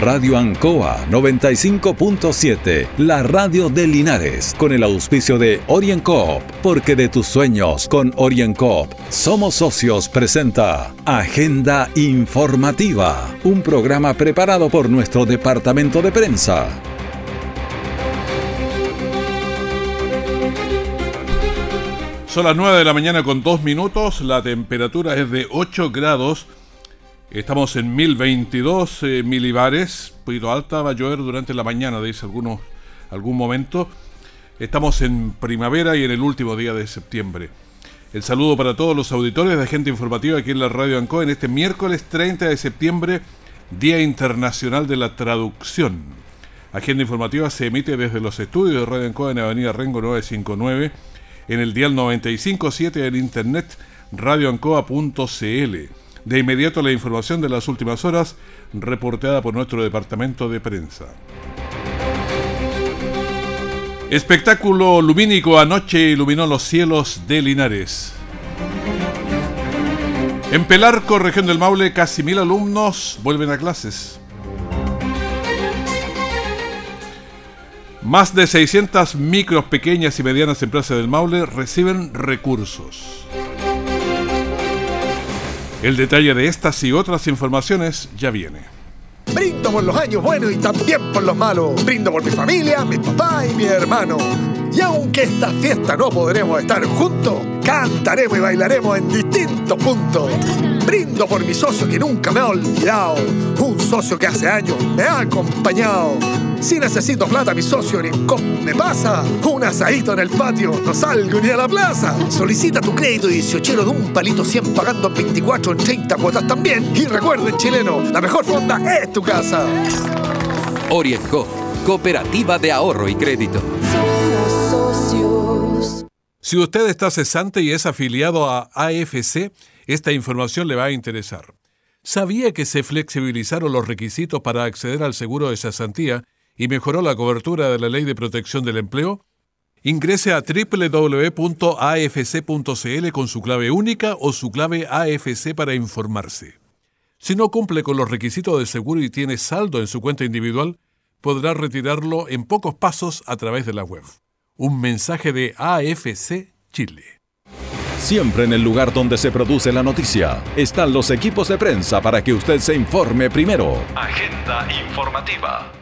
Radio Ancoa 95.7, la radio de Linares, con el auspicio de OrienCoop, porque de tus sueños con OrienCoop somos socios presenta Agenda Informativa, un programa preparado por nuestro departamento de prensa. Son las 9 de la mañana con 2 minutos, la temperatura es de 8 grados Estamos en 1022 eh, milibares, poquito alta, va a llover durante la mañana, dice algunos, algún momento. Estamos en primavera y en el último día de septiembre. El saludo para todos los auditores de Agente Informativa aquí en la Radio ANCO en este miércoles 30 de septiembre, Día Internacional de la Traducción. Agenda Informativa se emite desde los estudios de Radio ANCO en Avenida Rengo 959, en el dial 957 en internet radioancoa.cl. De inmediato la información de las últimas horas reportada por nuestro departamento de prensa. Espectáculo lumínico anoche iluminó los cielos de Linares. En Pelarco, región del Maule, casi mil alumnos vuelven a clases. Más de 600 micros, pequeñas y medianas empresas del Maule reciben recursos. El detalle de estas y otras informaciones ya viene. Brindo por los años buenos y también por los malos. Brindo por mi familia, mi papá y mi hermano. Y aunque esta fiesta no podremos estar juntos, cantaremos y bailaremos en distintos puntos. Brindo por mi socio que nunca me ha olvidado. Un socio que hace años me ha acompañado si necesito plata, mi socio en me pasa. Un asadito en el patio, no salgo ni a la plaza. Solicita tu crédito 18 de un palito 100 pagando 24 en 30 cuotas también. Y recuerden, chileno, la mejor fonda es tu casa. Orienco, Cooperativa de Ahorro y Crédito. Si usted está cesante y es afiliado a AFC, esta información le va a interesar. ¿Sabía que se flexibilizaron los requisitos para acceder al seguro de cesantía y mejoró la cobertura de la Ley de Protección del Empleo? Ingrese a www.afc.cl con su clave única o su clave AFC para informarse. Si no cumple con los requisitos de seguro y tiene saldo en su cuenta individual, podrá retirarlo en pocos pasos a través de la web. Un mensaje de AFC Chile. Siempre en el lugar donde se produce la noticia están los equipos de prensa para que usted se informe primero. Agenda informativa.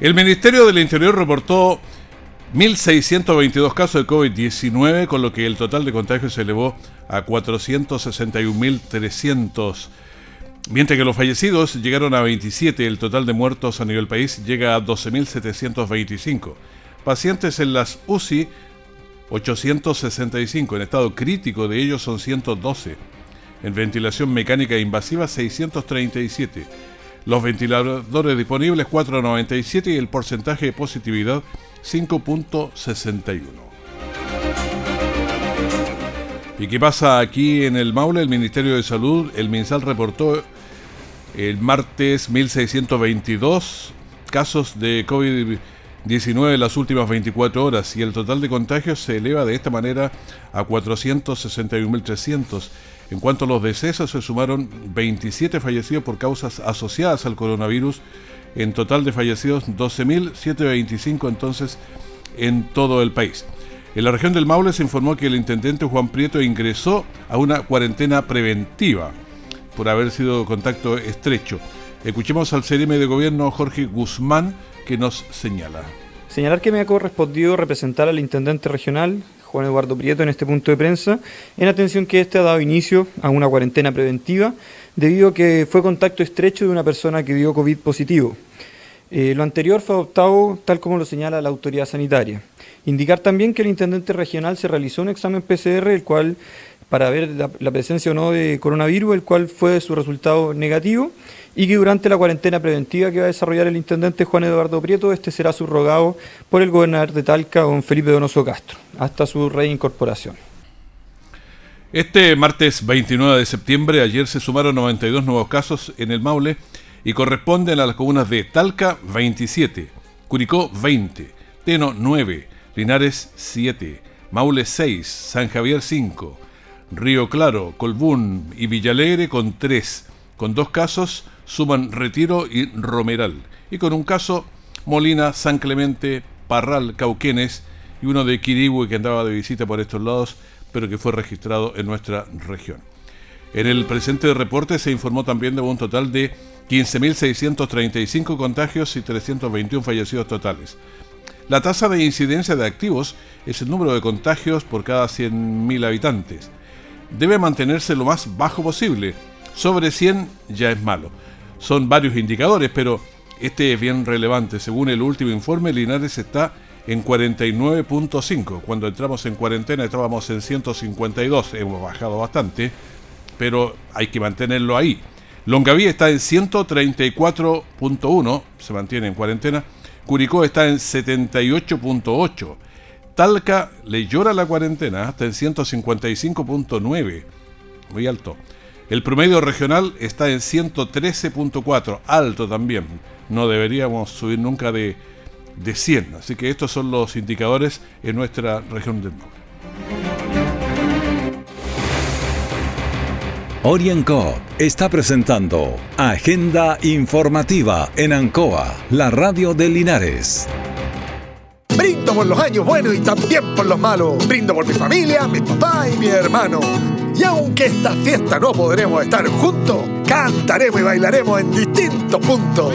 El Ministerio del Interior reportó 1.622 casos de COVID-19, con lo que el total de contagios se elevó a 461.300. Mientras que los fallecidos llegaron a 27, el total de muertos a nivel país llega a 12.725. Pacientes en las UCI, 865. En estado crítico de ellos son 112. En ventilación mecánica invasiva, 637 los ventiladores disponibles 4,97 y el porcentaje de positividad 5.61. ¿Y qué pasa aquí en el Maule? El Ministerio de Salud, el MinSal reportó el martes 1622 casos de COVID-19 en las últimas 24 horas y el total de contagios se eleva de esta manera a 461.300 en cuanto a los decesos, se sumaron 27 fallecidos por causas asociadas al coronavirus. En total de fallecidos, 12.725 entonces en todo el país. En la región del Maule se informó que el intendente Juan Prieto ingresó a una cuarentena preventiva por haber sido contacto estrecho. Escuchemos al CDM de gobierno Jorge Guzmán que nos señala. Señalar que me ha correspondido representar al intendente regional Juan Eduardo Prieto en este punto de prensa, en atención que este ha dado inicio a una cuarentena preventiva debido a que fue contacto estrecho de una persona que dio COVID positivo. Eh, lo anterior fue adoptado tal como lo señala la autoridad sanitaria. Indicar también que el intendente regional se realizó un examen PCR, el cual, para ver la, presencia o no de coronavirus, el cual fue su resultado negativo y que durante la cuarentena preventiva que va a desarrollar el intendente Juan Eduardo Prieto, este será subrogado por el gobernador de Talca, don Felipe Donoso Castro, hasta su reincorporación. Este martes 29 de septiembre, ayer se sumaron 92 nuevos casos en el Maule y corresponden a las comunas de Talca 27, Curicó 20, Teno 9, Linares 7, Maule 6, San Javier 5, Río Claro, Colbún y Villalegre con 3, Con dos casos suman Retiro y Romeral. Y con un caso Molina, San Clemente, Parral, Cauquenes y uno de Quirigüe que andaba de visita por estos lados, pero que fue registrado en nuestra región. En el presente reporte se informó también de un total de 15.635 contagios y 321 fallecidos totales. La tasa de incidencia de activos es el número de contagios por cada 100.000 habitantes. Debe mantenerse lo más bajo posible. Sobre 100 ya es malo. Son varios indicadores, pero este es bien relevante. Según el último informe, Linares está en 49.5. Cuando entramos en cuarentena estábamos en 152. Hemos bajado bastante, pero hay que mantenerlo ahí. Longaví está en 134.1, se mantiene en cuarentena. Curicó está en 78.8. Talca le llora la cuarentena, hasta en 155.9. Muy alto. El promedio regional está en 113.4, alto también. No deberíamos subir nunca de, de 100. Así que estos son los indicadores en nuestra región del norte. Orienco está presentando Agenda Informativa en Ancoa, la radio de Linares. Brindo por los años buenos y también por los malos. Brindo por mi familia, mi papá y mi hermano. Y aunque esta fiesta no podremos estar juntos, cantaremos y bailaremos en distintos puntos.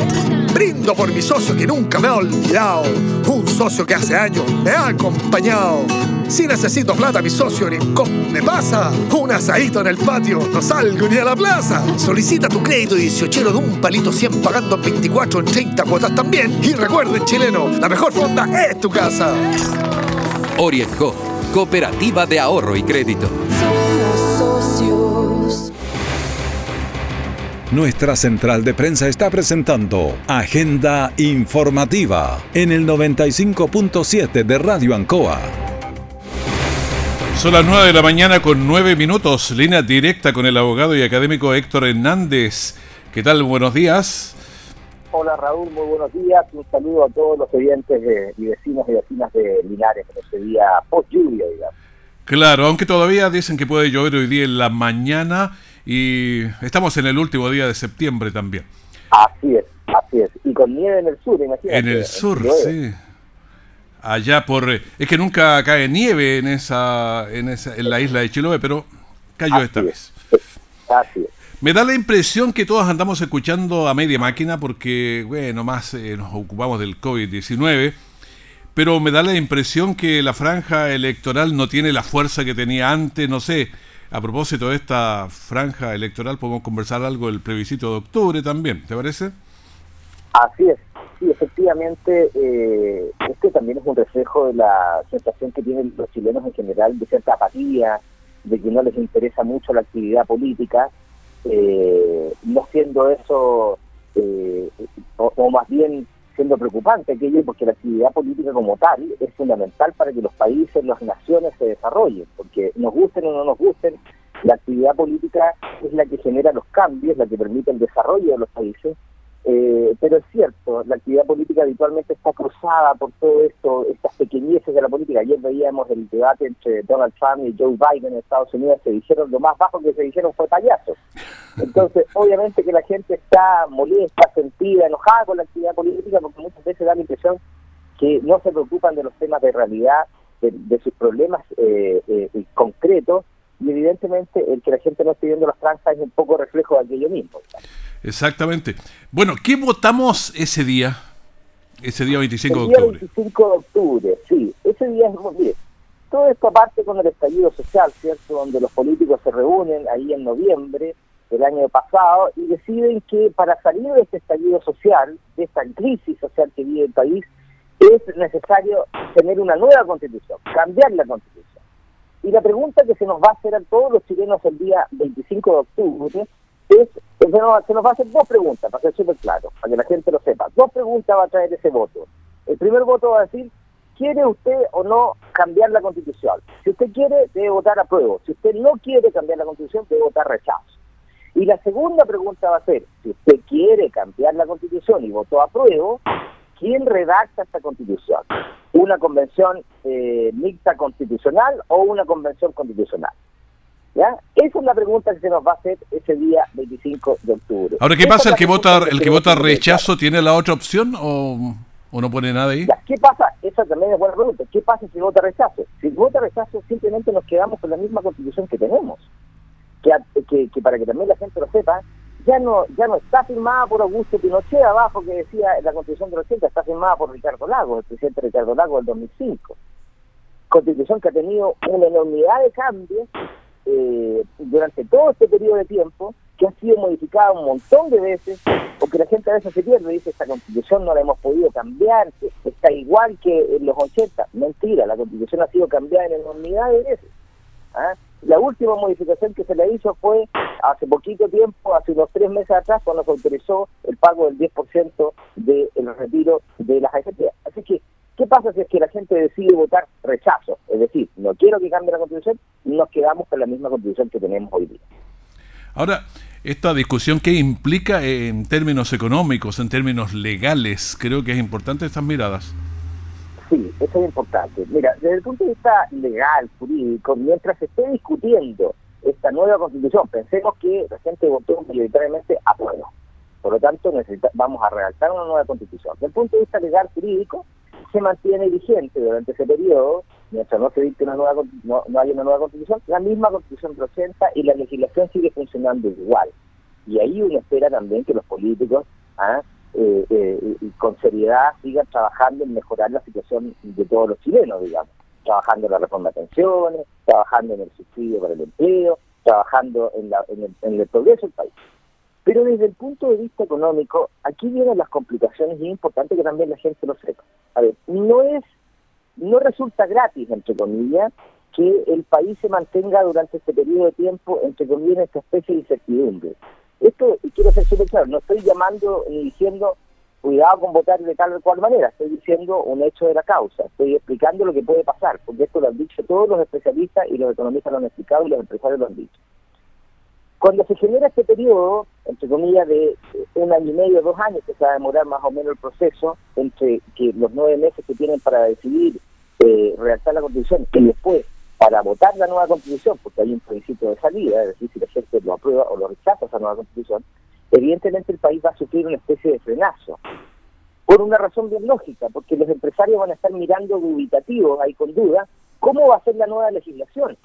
Brindo por mi socio que nunca me ha olvidado, un socio que hace años me ha acompañado. Si necesito plata, mi socio Orienco me pasa. Un asadito en el patio, no salgo ni a la plaza. Solicita tu crédito 18 de un palito 100 pagando en 24 en 30 cuotas también. Y recuerden, chileno, la mejor fonda es tu casa. Orienco, cooperativa de ahorro y crédito. Nuestra central de prensa está presentando Agenda Informativa en el 95.7 de Radio Ancoa. Son las 9 de la mañana con 9 minutos. Línea directa con el abogado y académico Héctor Hernández. ¿Qué tal? Buenos días. Hola Raúl, muy buenos días. Un saludo a todos los oyentes de, y vecinos y vecinas de Linares en este día post lluvia, digamos. Claro, aunque todavía dicen que puede llover hoy día en la mañana y estamos en el último día de septiembre también. Así es, así es. Y con nieve en el sur, imagínate. En el sur, sí. Allá por... Es que nunca cae nieve en esa, en esa en la isla de Chiloé, pero cayó esta vez. Así es. Me da la impresión que todos andamos escuchando a media máquina porque, bueno, más eh, nos ocupamos del COVID-19, pero me da la impresión que la franja electoral no tiene la fuerza que tenía antes, no sé, a propósito de esta franja electoral, podemos conversar algo del plebiscito de octubre también, ¿te parece? Así es, sí, efectivamente, eh, este también es un reflejo de la sensación que tienen los chilenos en general de cierta apatía, de que no les interesa mucho la actividad política, eh, no siendo eso, eh, o, o, más bien siendo preocupante aquello, porque la actividad política como tal es fundamental para que los países, las naciones se desarrollen, porque nos gusten o no nos gusten, la actividad política es la que genera los cambios, la que permite el desarrollo de los países, eh, pero es cierto, la actividad política habitualmente está cruzada por todo esto, estas pequeñeces de la política. Ayer veíamos el debate entre Donald Trump y Joe Biden en Estados Unidos, se dijeron, lo más bajo que se dijeron fue payasos. Entonces, obviamente que la gente está molesta, sentida, enojada con la actividad política, porque muchas veces da la impresión que no se preocupan de los temas de realidad, de, sus problemas eh, eh, concretos, y evidentemente el que la gente no esté viendo las franjas es un poco reflejo de aquello mismo. Exactamente. Bueno, ¿qué votamos ese día? Ese día 25 el de octubre. 25 de octubre, sí. Ese día es muy bien. Todo esto parte con el estallido social, ¿cierto? Donde los políticos se reúnen ahí en noviembre del año pasado y deciden que para salir de este estallido social, de esta crisis social que vive el país, es necesario tener una nueva constitución, cambiar la constitución. Y la pregunta que se nos va a hacer a todos los chilenos el día 25 de octubre es, se nos, va a hacer dos preguntas, para ser súper claro, para que la gente lo sepa. Dos preguntas va a traer ese voto. El primer voto va a decir, ¿quiere usted o no cambiar la constitución? Si usted quiere, debe votar apruebo. Si usted no quiere cambiar la constitución, debe votar rechazo. Y la segunda pregunta va a ser, si usted quiere cambiar la constitución y votó apruebo, ¿quién redacta esta constitución? ¿Una convención eh, mixta constitucional o una convención constitucional? ¿Ya? Esa es la pregunta que se nos va a hacer ese día 25 de octubre. Ahora, ¿qué pasa? ¿El que vota el que vota rechazo tiene la otra opción o, o no pone nada ahí? ¿Qué pasa? Esa también es buena pregunta. ¿Qué pasa si vota rechazo? Si vota rechazo, simplemente nos quedamos con la misma constitución que tenemos. Que, que, que para que también la gente lo sepa, ya no ya no está firmada por Augusto Pinochet abajo que decía la constitución del 80 está firmada por Ricardo Lago, el presidente Ricardo Lago del 2005. Constitución que ha tenido una enormidad de cambios eh, durante todo este periodo de tiempo, que ha sido modificada un montón de veces, porque la gente a veces se pierde, dice, esta constitución no la hemos podido cambiar, está igual que en los 80. Mentira, la constitución ha sido cambiada en enormidad de veces. ¿ah? La última modificación que se le hizo fue hace poquito tiempo, hace unos tres meses atrás, cuando se autorizó el pago del 10% del retiro de las AFP. Así que, ¿qué pasa si es que la gente decide votar rechazo? Es decir, no quiero que cambie la constitución, nos quedamos con la misma constitución que tenemos hoy día. Ahora, esta discusión, ¿qué implica en términos económicos, en términos legales? Creo que es importante estas miradas. Sí, eso es importante. Mira, desde el punto de vista legal, jurídico, mientras se esté discutiendo esta nueva constitución, pensemos que la gente votó mayoritariamente a prueba. Por lo tanto, vamos a redactar una nueva constitución. Desde el punto de vista legal, jurídico, se mantiene vigente durante ese periodo, mientras no se dicte una nueva, no, hay una nueva constitución, la misma constitución del 80 y la legislación sigue funcionando igual. Y ahí uno espera también que los políticos ¿ah? Eh, eh, con seriedad sigan trabajando en mejorar la situación de todos los chilenos, digamos, trabajando en la reforma de pensiones, trabajando en el subsidio para el empleo, trabajando en, la, en, el, en el progreso del país. Pero desde el punto de vista económico, aquí vienen las complicaciones y es importante que también la gente lo sepa. A ver, no es, no resulta gratis, entre comillas, que el país se mantenga durante este periodo de tiempo, entre comillas, esta especie de incertidumbre. Esto, quiero ser súper claro, no estoy llamando ni diciendo cuidado con votar de tal o cual manera, estoy diciendo un hecho de la causa, estoy explicando lo que puede pasar, porque esto lo han dicho todos los especialistas y los economistas lo han explicado y los empresarios lo han dicho. Cuando se genera este periodo, entre comillas, de un año y medio, dos años, que se va a demorar más o menos el proceso, entre que los nueve meses que tienen para decidir eh, redactar la constitución y después para votar la nueva constitución, porque hay un principio de salida, es decir, si la gente lo aprueba o lo rechaza esa nueva constitución, evidentemente el país va a sufrir una especie de frenazo. Por una razón bien lógica, porque los empresarios van a estar mirando dubitativos, ahí con duda, cómo va a ser la nueva legislación,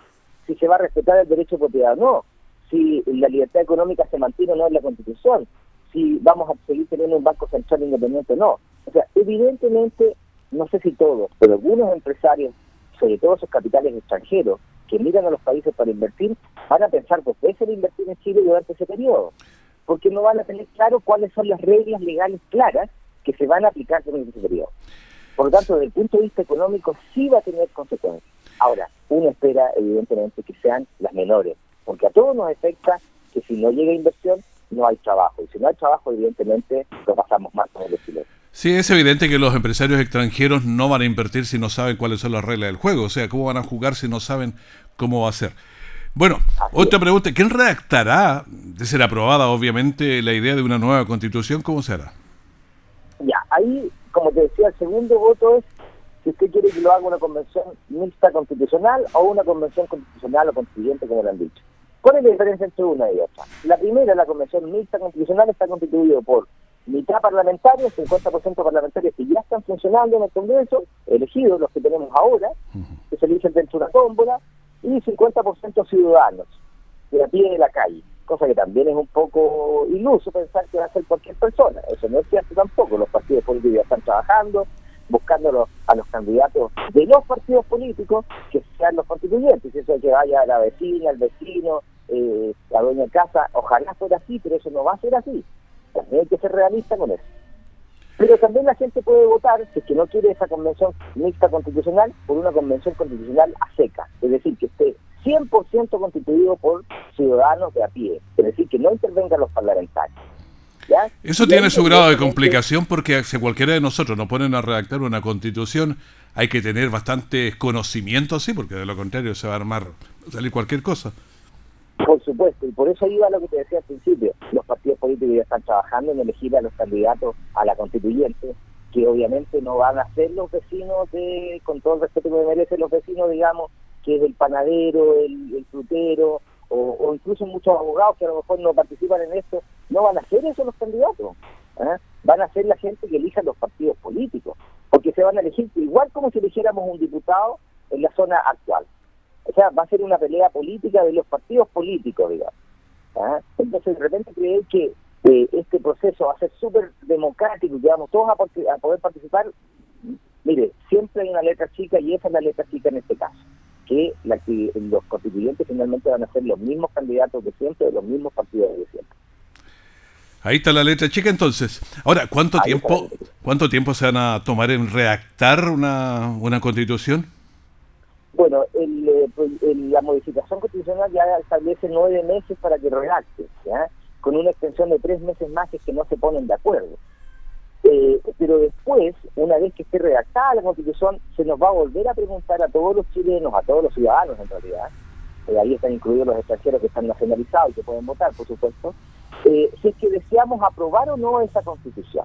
si se va a respetar el derecho de propiedad o no, si la libertad económica se mantiene o no en la constitución, si vamos a seguir teniendo un banco central independiente o no. O sea, evidentemente, no sé si todos, pero algunos empresarios sobre todo esos capitales extranjeros que miran a los países para invertir, van a pensar dos veces en invertir en Chile durante ese periodo, porque no van a tener claro cuáles son las reglas legales claras que se van a aplicar durante ese periodo. Por lo tanto, desde el punto de vista económico sí va a tener consecuencias. Ahora, uno espera evidentemente que sean las menores, porque a todos nos afecta que si no llega inversión, no hay trabajo. Y si no hay trabajo, evidentemente lo pasamos más con el chileno. Sí, es evidente que los empresarios extranjeros no van a invertir si no saben cuáles son las reglas del juego. O sea, ¿cómo van a jugar si no saben cómo va a ser? Bueno, otra pregunta. ¿Quién redactará, de ser aprobada obviamente, la idea de una nueva constitución? ¿Cómo será? Ya, ahí, como te decía, el segundo voto es si usted quiere que lo haga una convención mixta constitucional o una convención constitucional o constituyente, como le han dicho. ¿Cuál es la diferencia entre una y otra? La primera, la convención mixta constitucional, está constituida por mitad parlamentarios, 50% parlamentarios que ya están funcionando en el Congreso, elegidos los que tenemos ahora, que se eligen dentro de una tómbola, y 50% ciudadanos, de a pie de la calle, cosa que también es un poco iluso pensar que va a ser cualquier persona, eso no es cierto tampoco, los partidos políticos ya están trabajando, buscando a los candidatos de los partidos políticos que sean los constituyentes, eso es que vaya la vecina, el vecino, eh, la dueña de casa, ojalá fuera así, pero eso no va a ser así hay que ser realista con eso. Pero también la gente puede votar, si es que no quiere esa convención mixta constitucional, por una convención constitucional a seca. Es decir, que esté 100% constituido por ciudadanos de a pie. Es decir, que no intervengan los parlamentarios. Eso tiene su grado de complicación porque si cualquiera de nosotros nos ponen a redactar una constitución, hay que tener bastante conocimiento, sí, porque de lo contrario se va a armar, salir cualquier cosa. Por supuesto, y por eso iba lo que te decía al principio. Los partidos políticos ya están trabajando en elegir a los candidatos a la constituyente, que obviamente no van a ser los vecinos, de, con todo el respeto que merecen los vecinos, digamos, que es el panadero, el, frutero o, incluso muchos abogados que a lo mejor no participan en esto, no van a ser eso los candidatos. ¿eh? Van a ser la gente que elija los partidos políticos, porque se van a elegir igual como si eligiéramos un diputado en la zona actual. O sea, va a ser una pelea política de los partidos políticos, digamos. ¿eh? Entonces, de repente creen que eh, este proceso va a ser súper democrático y que vamos todos a, a poder participar, mire, siempre hay una letra chica y esa es la letra chica en este caso que los constituyentes finalmente van a ser los mismos candidatos de siempre, de los mismos partidos de siempre. Ahí está la letra chica entonces. Ahora, ¿cuánto tiempo cuánto tiempo se van a tomar en redactar una, una constitución? Bueno, eh, pues, la modificación constitucional ya establece nueve meses para que redacte, con una extensión de tres meses más que, que no se ponen de acuerdo. Eh, pero después, una vez que esté redactada la constitución, se nos va a volver a preguntar a todos los chilenos, a todos los ciudadanos en realidad, eh, ahí están incluidos los extranjeros que están nacionalizados y que pueden votar, por supuesto, si es que deseamos aprobar o no esa constitución.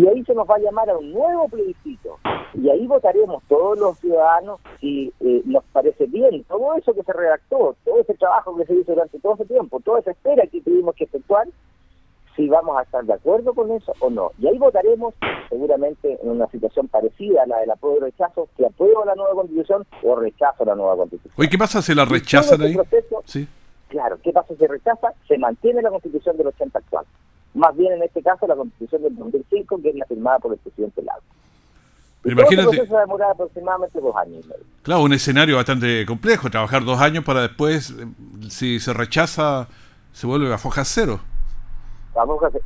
Y ahí se nos va a llamar a un nuevo plebiscito. Y ahí votaremos todos los ciudadanos si nos parece bien todo eso que se redactó, todo ese trabajo que se hizo durante todo ese tiempo, toda esa espera que tuvimos que efectuar, si vamos a estar de acuerdo con eso o no. Y ahí votaremos seguramente en una situación parecida a la del apruebo y rechazo, si apruebo la nueva constitución o rechazo la nueva constitución. Oye, ¿qué pasa si la rechazan ahí? sí. Claro, ¿qué pasa si rechaza? Se mantiene la constitución del 80 actual. Más bien en este caso la constitución del 2005, que es la firmada por el presidente Lago. Imagínate. Este proceso aproximadamente dos años. Claro, un escenario bastante complejo, trabajar dos años para después, eh, si se rechaza, se vuelve a foja cero.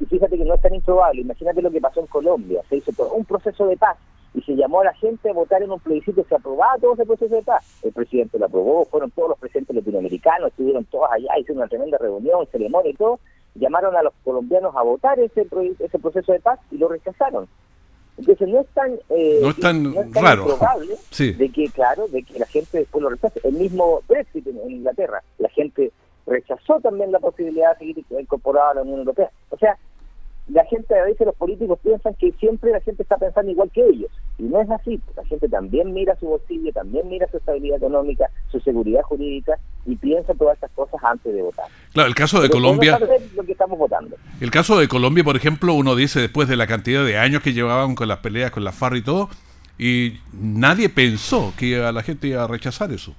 Y fíjate que no es tan improbable. Imagínate lo que pasó en Colombia. Se hizo todo un proceso de paz y se llamó a la gente a votar en un plebiscito. Se aprobaba todo ese proceso de paz. El presidente lo aprobó, fueron todos los presidentes latinoamericanos, estuvieron todos allá, hicieron una tremenda reunión, ceremonia y todo. Llamaron a los colombianos a votar ese, ese proceso de paz y lo rechazaron. Entonces no es tan, eh, no es tan, raro de que, claro, de que la gente después lo rechace. El mismo Brexit en Inglaterra, la gente rechazó también la posibilidad de seguir incorporada a la Unión Europea. O sea, la gente, a veces los políticos piensan que siempre la gente está pensando igual que ellos. Y no es así. La gente también mira su bolsillo, también mira su estabilidad económica, su seguridad jurídica y piensa todas estas cosas antes de votar. Claro, el caso de Colombia. Lo que estamos votando. El caso de Colombia, por ejemplo, uno dice después de la cantidad de años que llevaban con las peleas con la FARC y todo, y nadie pensó que la gente iba a rechazar eso.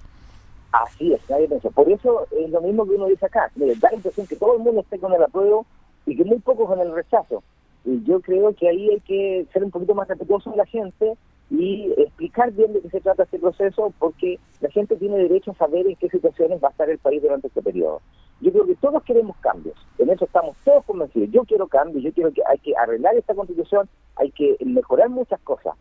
Así es, nadie pensó. Por eso es lo mismo que uno dice acá. Mire, da la impresión que todo el mundo esté con el apruebo y que muy pocos con el rechazo. Y yo creo que ahí hay que ser un poquito más respetuoso de la gente y explicar bien de qué se trata este proceso, porque la gente tiene derecho a saber en qué situaciones va a estar el país durante este periodo. Yo creo que todos queremos cambios, en eso estamos todos convencidos. Yo quiero cambios, yo quiero que hay que arreglar esta constitución, hay que mejorar muchas cosas.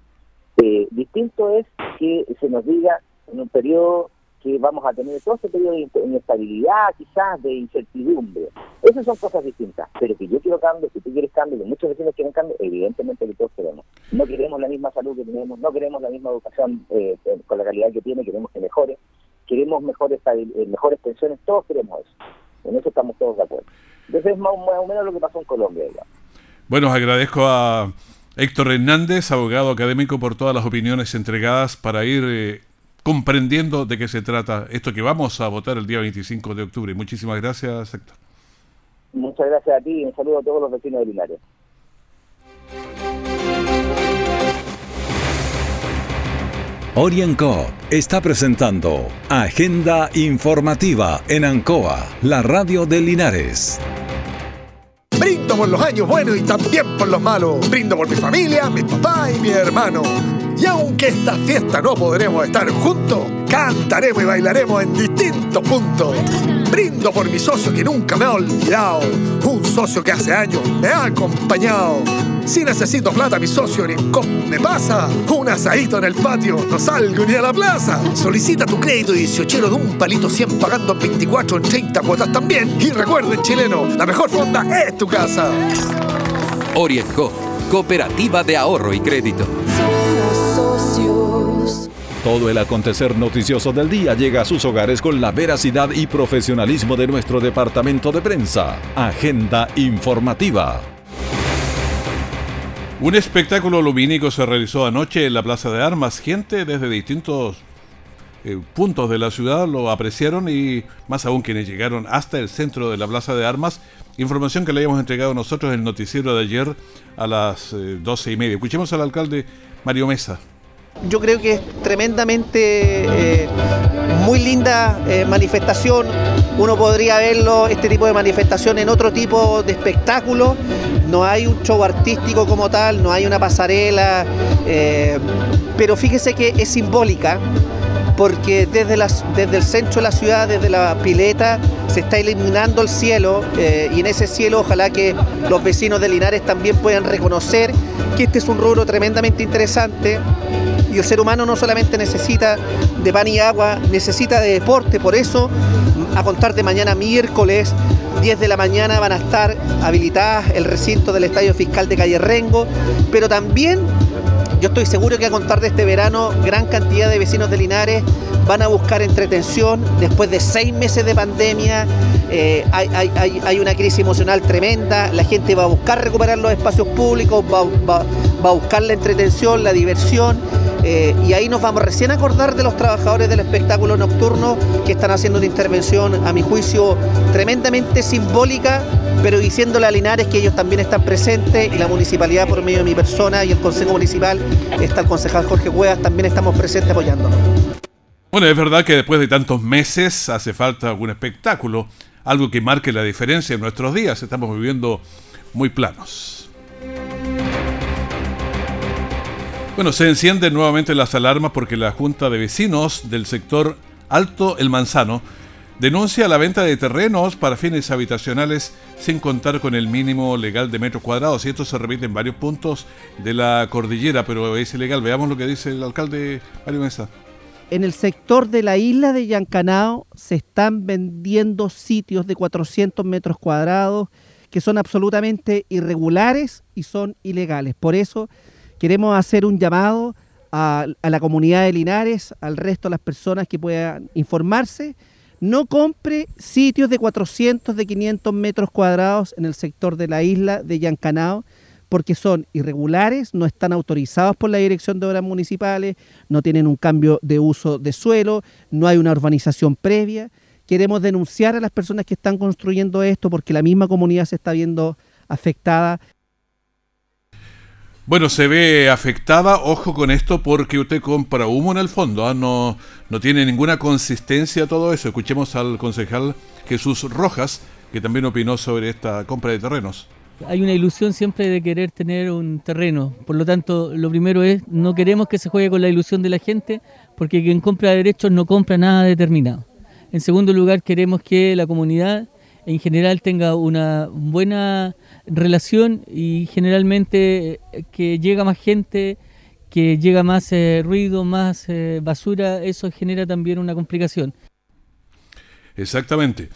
Eh, distinto es que se nos diga en un periodo que vamos a tener todo ese periodo de inestabilidad, quizás de incertidumbre. Esas son cosas distintas, pero que yo quiero cambio, si tú quieres cambio, que muchos vecinos quieren cambio, evidentemente que todos queremos. No queremos la misma salud que tenemos, no queremos la misma educación eh, eh, con la calidad que tiene, queremos que mejore, queremos mejores, eh, mejores pensiones, todos queremos eso. En eso estamos todos de acuerdo. Entonces es más, o menos lo que pasó en Colombia. Bueno, agradezco a Héctor Hernández, abogado académico, por todas las opiniones entregadas para ir comprendiendo de qué se trata esto que vamos a votar el día 25 de octubre. Muchísimas gracias, Héctor. Muchas gracias a ti y un saludo a todos los vecinos de Linares. Orienco está presentando Agenda Informativa en Ancoa, la radio de Linares. Brindo por los años buenos y también por los malos. Brindo por mi familia, mi papá y mi hermano. Y aunque esta fiesta no podremos estar juntos, cantaremos y bailaremos en distintos puntos. Brindo por mi socio que nunca me ha olvidado, un socio que hace años me ha acompañado. Si necesito plata, mi socio Rincón me pasa. Un asadito en el patio, no salgo ni a la plaza. Solicita tu crédito 18 de un palito 100 pagando 24 en 30 cuotas también. Y recuerden, chileno, la mejor fonda es tu casa. Orienco, Cooperativa de Ahorro y Crédito. Todo el acontecer noticioso del día llega a sus hogares con la veracidad y profesionalismo de nuestro departamento de prensa. Agenda informativa. Un espectáculo lumínico se realizó anoche en la Plaza de Armas. Gente desde distintos eh, puntos de la ciudad lo apreciaron y más aún quienes llegaron hasta el centro de la Plaza de Armas. Información que le habíamos entregado nosotros en el noticiero de ayer a las eh, doce y media. Escuchemos al alcalde Mario Mesa. Yo creo que es tremendamente eh, muy linda manifestación. Uno podría verlo, este tipo de manifestación, en otro tipo de espectáculo. No hay un show artístico como tal, no hay una pasarela, pero fíjese que es simbólica porque desde, el centro de la ciudad, desde la pileta, se está iluminando el cielo eh, y en ese cielo ojalá que los vecinos de Linares también puedan reconocer que este es un rubro tremendamente interesante y el ser humano no solamente necesita de pan y agua, necesita de deporte, por eso a contar de mañana miércoles 10 de la mañana van a estar habilitadas el recinto del Estadio Fiscal de Calle Rengo, pero también yo estoy seguro que a contar de este verano, gran cantidad de vecinos de Linares van a buscar entretención después de seis meses de pandemia. Eh, hay, una crisis emocional tremenda, la gente va a buscar recuperar los espacios públicos, va, a buscar la entretención, la diversión. Eh, y ahí nos vamos recién a acordar de los trabajadores del espectáculo nocturno que están haciendo una intervención, a mi juicio, tremendamente simbólica pero diciéndole a Linares que ellos también están presentes y la municipalidad por medio de mi persona y el Consejo Municipal, está el concejal Jorge Cuevas, también estamos presentes apoyándonos. Bueno, es verdad que después de tantos meses hace falta algún espectáculo, algo que marque la diferencia en nuestros días, estamos viviendo muy planos. Bueno, se encienden nuevamente las alarmas porque la Junta de Vecinos del sector Alto El Manzano denuncia la venta de terrenos para fines habitacionales sin contar con el mínimo legal de metros cuadrados. Y esto se repite en varios puntos de la cordillera, pero es ilegal. Veamos lo que dice el alcalde Mario. En el sector de la isla de Yancanao se están vendiendo sitios de 400 metros cuadrados que son absolutamente irregulares y son ilegales. Por eso queremos hacer un llamado a, la comunidad de Linares, al resto de las personas que puedan informarse no compre sitios de 400, de 500 metros cuadrados en el sector de la isla de Yancanao, porque son irregulares, no están autorizados por la Dirección de Obras Municipales, no tienen un cambio de uso de suelo, no hay una urbanización previa. Queremos denunciar a las personas que están construyendo esto porque la misma comunidad se está viendo afectada bueno, se ve afectada, ojo con esto, porque usted compra humo en el fondo, ¿ah? no, no tiene ninguna consistencia todo eso. Escuchemos al concejal Jesús Rojas, que también opinó sobre esta compra de terrenos. Hay una ilusión siempre de querer tener un terreno, por lo tanto, lo primero es, no queremos que se juegue con la ilusión de la gente, porque quien compra derechos no compra nada determinado. En segundo lugar, queremos que la comunidad en general tenga una buena relación y generalmente eh, que llega más gente, que llega más eh, ruido, más eh, basura, eso genera también una complicación. Exactamente.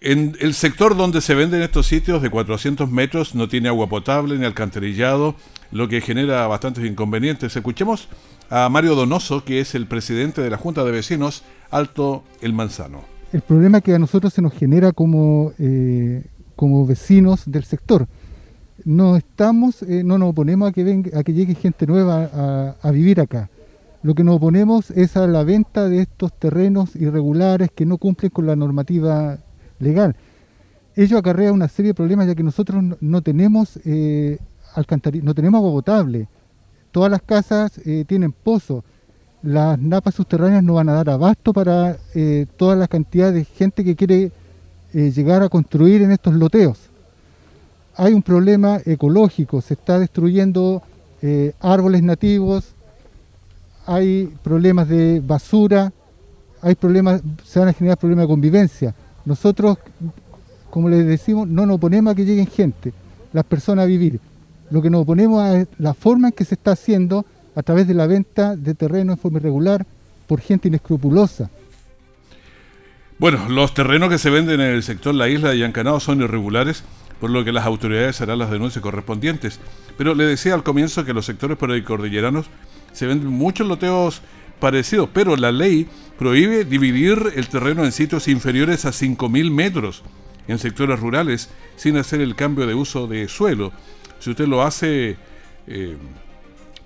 En el sector donde se venden estos sitios de 400 metros no tiene agua potable ni alcantarillado, lo que genera bastantes inconvenientes. Escuchemos a Mario Donoso, que es el presidente de la Junta de Vecinos Alto El Manzano. El problema que a nosotros se nos genera como como vecinos del sector. No estamos, eh, no nos oponemos a que venga, a que llegue gente nueva a, vivir acá. Lo que nos oponemos es a la venta de estos terrenos irregulares que no cumplen con la normativa legal. Ello acarrea una serie de problemas ya que nosotros no, tenemos eh, no tenemos agua potable. Todas las casas eh, tienen pozo. Las napas subterráneas no van a dar abasto para eh, toda la cantidad de gente que quiere eh, llegar a construir en estos loteos. Hay un problema ecológico, se está destruyendo eh, árboles nativos, hay problemas de basura, hay problemas, se van a generar problemas de convivencia. Nosotros, como les decimos, no nos oponemos a que lleguen gente, las personas a vivir. Lo que nos oponemos es la forma en que se está haciendo a través de la venta de terreno en forma irregular por gente inescrupulosa. Bueno, los terrenos que se venden en el sector La Isla de Yancanao son irregulares, por lo que las autoridades harán las denuncias correspondientes. Pero le decía al comienzo que los sectores cordilleranos se venden muchos loteos parecidos, pero la ley prohíbe dividir el terreno en sitios inferiores a 5.000 metros en sectores rurales sin hacer el cambio de uso de suelo. Si usted lo hace eh,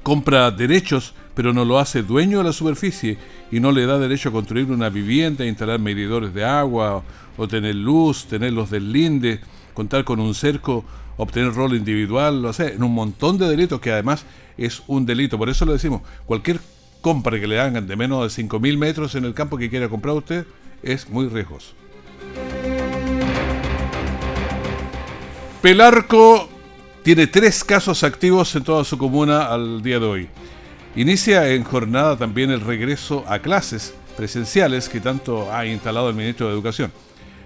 compra derechos, pero no lo hace dueño de la superficie y no le da derecho a construir una vivienda, instalar medidores de agua o tener luz, tener los deslindes, contar con un cerco, obtener rol individual, lo sé, en un montón de delitos que además es un delito. Por eso le decimos, cualquier compra que le hagan de menos de 5.000 metros en el campo que quiera comprar usted es muy riesgoso. Pelarco tiene tres casos activos en toda su comuna al día de hoy. Inicia en jornada también el regreso a clases presenciales que tanto ha instalado el ministro de Educación.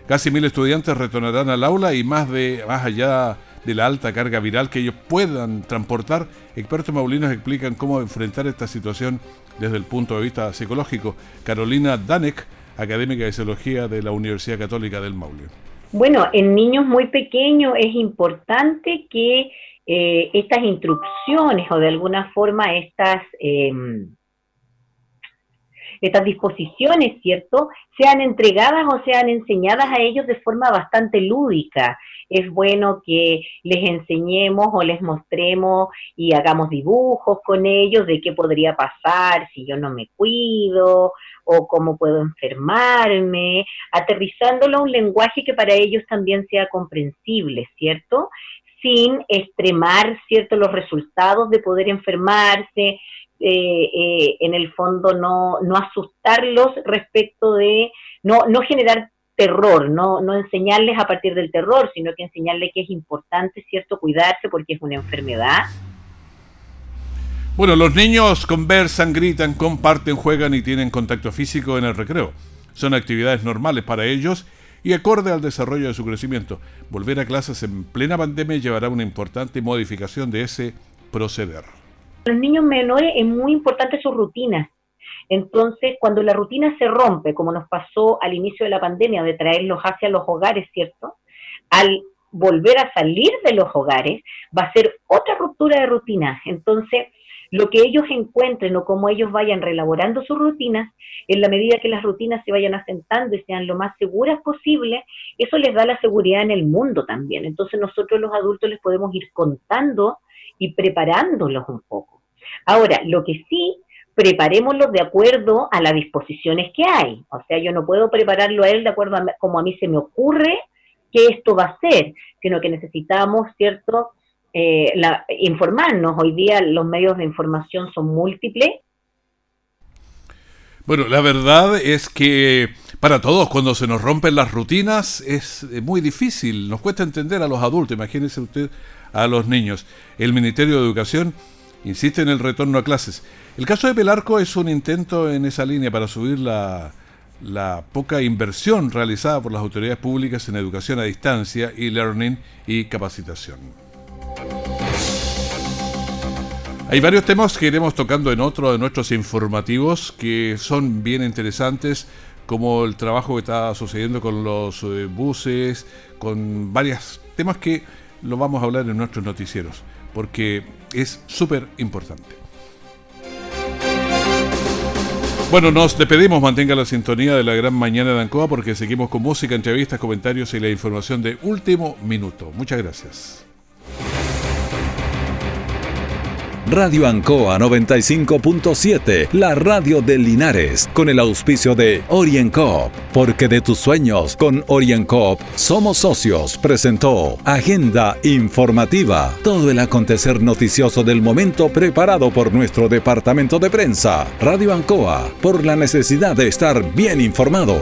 Casi mil estudiantes retornarán al aula y más, de, más allá de la alta carga viral que ellos puedan transportar, expertos maulinos explican cómo enfrentar esta situación desde el punto de vista psicológico. Carolina Danek, académica de Psicología de la Universidad Católica del Maule. Bueno, en niños muy pequeños es importante que eh, estas instrucciones o de alguna forma estas, em, estas disposiciones, ¿cierto?, sean entregadas o sean enseñadas a ellos de forma bastante lúdica. Es bueno que les enseñemos o les mostremos y hagamos dibujos con ellos de qué podría pasar si yo no me cuido o cómo puedo enfermarme, aterrizándolo a un lenguaje que para ellos también sea comprensible, ¿cierto? Sin extremar, ¿cierto?, los resultados de poder enfermarse, eh, eh, en el fondo no, no asustarlos respecto de, no, no generar terror, no, no enseñarles a partir del terror, sino que enseñarles que es importante, ¿cierto?, cuidarse porque es una enfermedad bueno, los niños conversan, gritan, comparten, juegan y tienen contacto físico en el recreo. Son actividades normales para ellos y acorde al desarrollo de su crecimiento. Volver a clases en plena pandemia llevará una importante modificación de ese proceder. Los niños menores es muy importante su rutina. Entonces, cuando la rutina se rompe, como nos pasó al inicio de la pandemia, de traerlos hacia los hogares, ¿cierto? Al volver a salir de los hogares, va a ser otra ruptura de rutina. Entonces, lo que ellos encuentren o cómo ellos vayan relaborando sus rutinas, en la medida que las rutinas se vayan asentando y sean lo más seguras posible, eso les da la seguridad en el mundo también. Entonces nosotros los adultos les podemos ir contando y preparándolos un poco. Ahora, lo que sí, preparémoslos de acuerdo a las disposiciones que hay. O sea, yo no puedo prepararlo a él de acuerdo a como a mí se me ocurre que esto va a ser, sino que necesitamos, ¿cierto?, eh, informarnos. Hoy día los medios de información son múltiples. Bueno, la verdad es que para todos cuando se nos rompen las rutinas es muy difícil, nos cuesta entender a los adultos, imagínense usted a los niños. El Ministerio de Educación insiste en el retorno a clases. El caso de Pelarco es un intento en esa línea para subir la, poca inversión realizada por las autoridades públicas en educación a distancia, e-learning y capacitación. Hay varios temas que iremos tocando en otro de nuestros informativos que son bien interesantes, como el trabajo que está sucediendo con los eh, buses, con varios temas que lo vamos a hablar en nuestros noticieros, porque es súper importante. Bueno, nos despedimos, mantenga la sintonía de la gran mañana de Ancoa porque seguimos con música, entrevistas, comentarios y la información de último minuto. Muchas gracias. Radio Ancoa 95.7, la radio de Linares, con el auspicio de OrienCoop, porque de tus sueños con OrienCoop somos socios, presentó Agenda Informativa, todo el acontecer noticioso del momento preparado por nuestro departamento de prensa. Radio Ancoa, por la necesidad de estar bien informado.